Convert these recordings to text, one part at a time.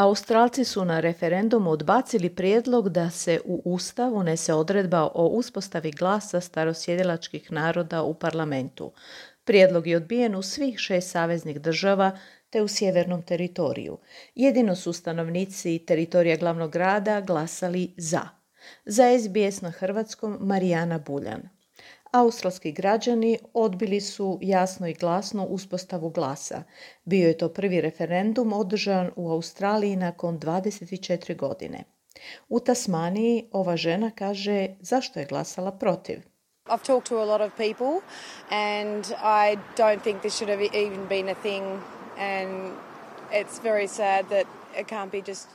Australci su na referendumu odbacili prijedlog da se u Ustav unese odredba o uspostavi glasa starosjedilačkih naroda u parlamentu. Prijedlog je odbijen u svih šest saveznih država te u sjevernom teritoriju. Jedino su stanovnici teritorija glavnog grada glasali za. Za SBS na hrvatskom Marijana Buljan. Australski građani odbili su jasno i glasno uspostavu glasa. Bio je to prvi referendum održan u Australiji nakon 24 godine. U Tasmaniji ova žena kaže zašto je glasala protiv. I've talked to a lot of people and I don't think this should have even been a thing and it's very sad that it can't be just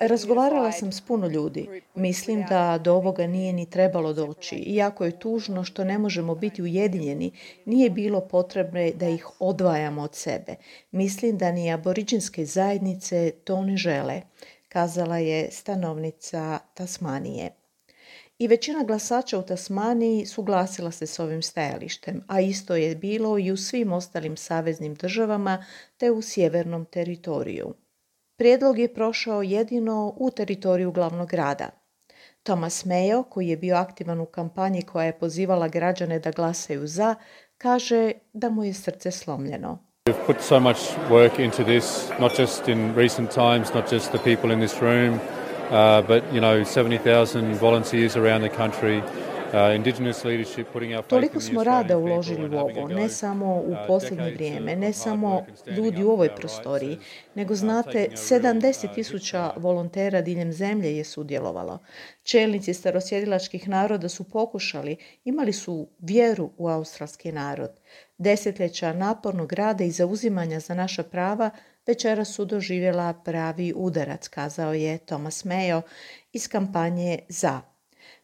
Razgovarala sam s puno ljudi. Mislim da do ovoga nije ni trebalo doći. Iako je tužno što ne možemo biti ujedinjeni, nije bilo potrebno da ih odvajamo od sebe. Mislim da ni aboriđinske zajednice to ne žele, kazala je stanovnica Tasmanije. I većina glasača u Tasmaniji suglasila se s ovim stajalištem, a isto je bilo i u svim ostalim saveznim državama te u sjevernom teritoriju. Prijedlog je prošao jedino u teritoriju glavnog grada. Thomas Mayo, koji je bio aktivan u kampanji koja je pozivala građane da glasaju za, kaže da mu je srce slomljeno. We've put so much work into this, not just in recent times, not just the people in this room, uh, but you know, 70,000 volunteers around the country Toliko smo rada uložili u ovo, ne samo u uh, posljednje vrijeme, ne samo ljudi u ovoj prostoriji, nego uh, znate, 70 tisuća volontera diljem zemlje je sudjelovalo. Čelnici starosjedilačkih naroda su pokušali, imali su vjeru u australski narod. Desetljeća napornog rada i zauzimanja za naša prava večera su doživjela pravi udarac, kazao je Thomas Mayo iz kampanje ZA.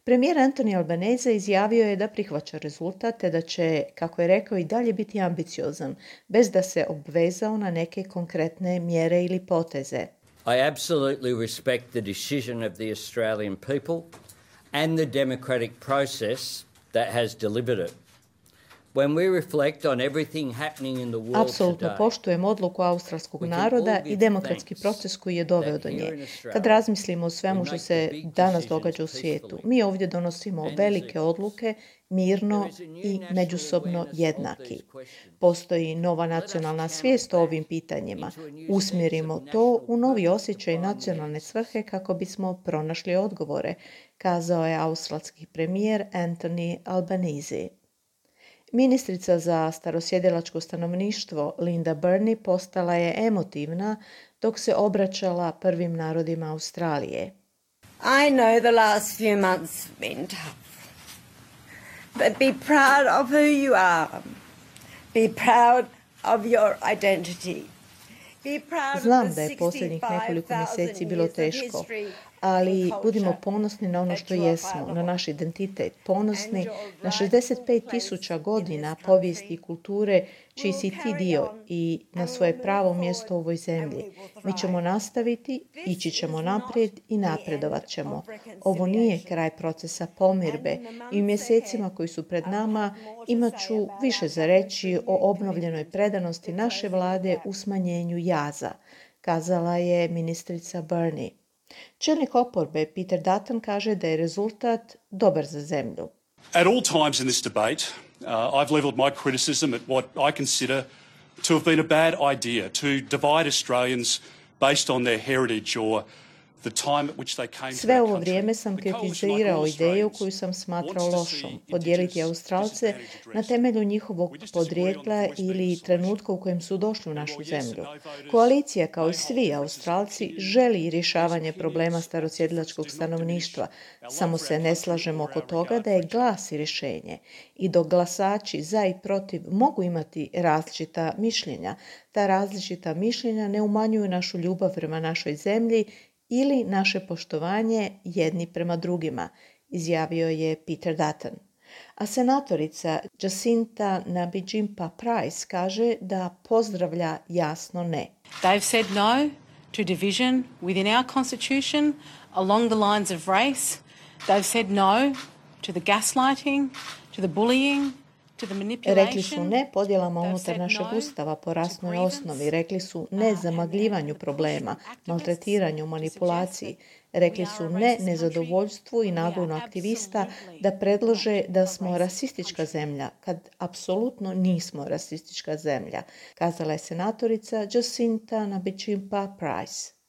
Premijer Antoni Albanese izjavio je da prihvaća rezultat te da će, kako je rekao, i dalje biti ambiciozan, bez da se obvezao na neke konkretne mjere ili poteze. I absolutely respect the decision of the Australian people and the democratic process that has delivered it. Apsolutno poštujem odluku australskog naroda i demokratski proces koji je doveo do nje. Kad razmislimo o svemu što se danas događa u svijetu, mi ovdje donosimo velike odluke mirno i međusobno jednaki. Postoji nova nacionalna svijest o ovim pitanjima. Usmjerimo to u novi osjećaj nacionalne svrhe kako bismo pronašli odgovore, kazao je australski premijer Anthony Albanese. Ministrica za starosjedilačko stanovništvo Linda Burney postala je emotivna dok se obraćala prvim narodima Australije. I know the last few months have been tough. But be proud of who you are. Be proud of your identity. Znam da je posljednjih nekoliko mjeseci bilo teško, ali budimo ponosni na ono što jesmo, na naš identitet, ponosni na 65 tisuća godina povijesti i kulture čiji si ti dio i na svoje pravo mjesto u ovoj zemlji. Mi ćemo nastaviti, ići ćemo naprijed i napredovat ćemo. Ovo nije kraj procesa pomirbe i u mjesecima koji su pred nama imat ću više za reći o obnovljenoj predanosti naše vlade u smanjenju jaza, kazala je ministrica Bernie. Čelnik oporbe Peter Dutton kaže da je rezultat dobar za zemlju. At all times in this debate, uh, I've levelled my criticism at what I consider to have been a bad idea to divide Australians based on their heritage or Sve ovo vrijeme sam kritizirao ideju koju sam smatrao lošom, podijeliti Australce na temelju njihovog podrijetla ili trenutka u kojem su došli u našu zemlju. Koalicija, kao i svi Australci, želi rješavanje problema starosjedilačkog stanovništva, samo se ne slažemo oko toga da je glas i rješenje. I dok glasači za i protiv mogu imati različita mišljenja, ta različita mišljenja ne umanjuju našu ljubav prema našoj zemlji ili naše poštovanje jedni prema drugima, izjavio je Peter Dutton. A senatorica Jacinta Nabijimpa Price kaže da pozdravlja jasno ne. They've said no to division within our constitution along the lines of race. They've said no to the gaslighting, to the bullying, Rekli su ne podjelama unutar našeg ustava po rasnoj osnovi. Rekli su ne zamagljivanju problema, maltretiranju, manipulaciji. Rekli su ne nezadovoljstvu i nagonu aktivista da predlože da smo rasistička zemlja, kad apsolutno nismo rasistička zemlja, kazala je senatorica Jacinta Nabichimpa Price.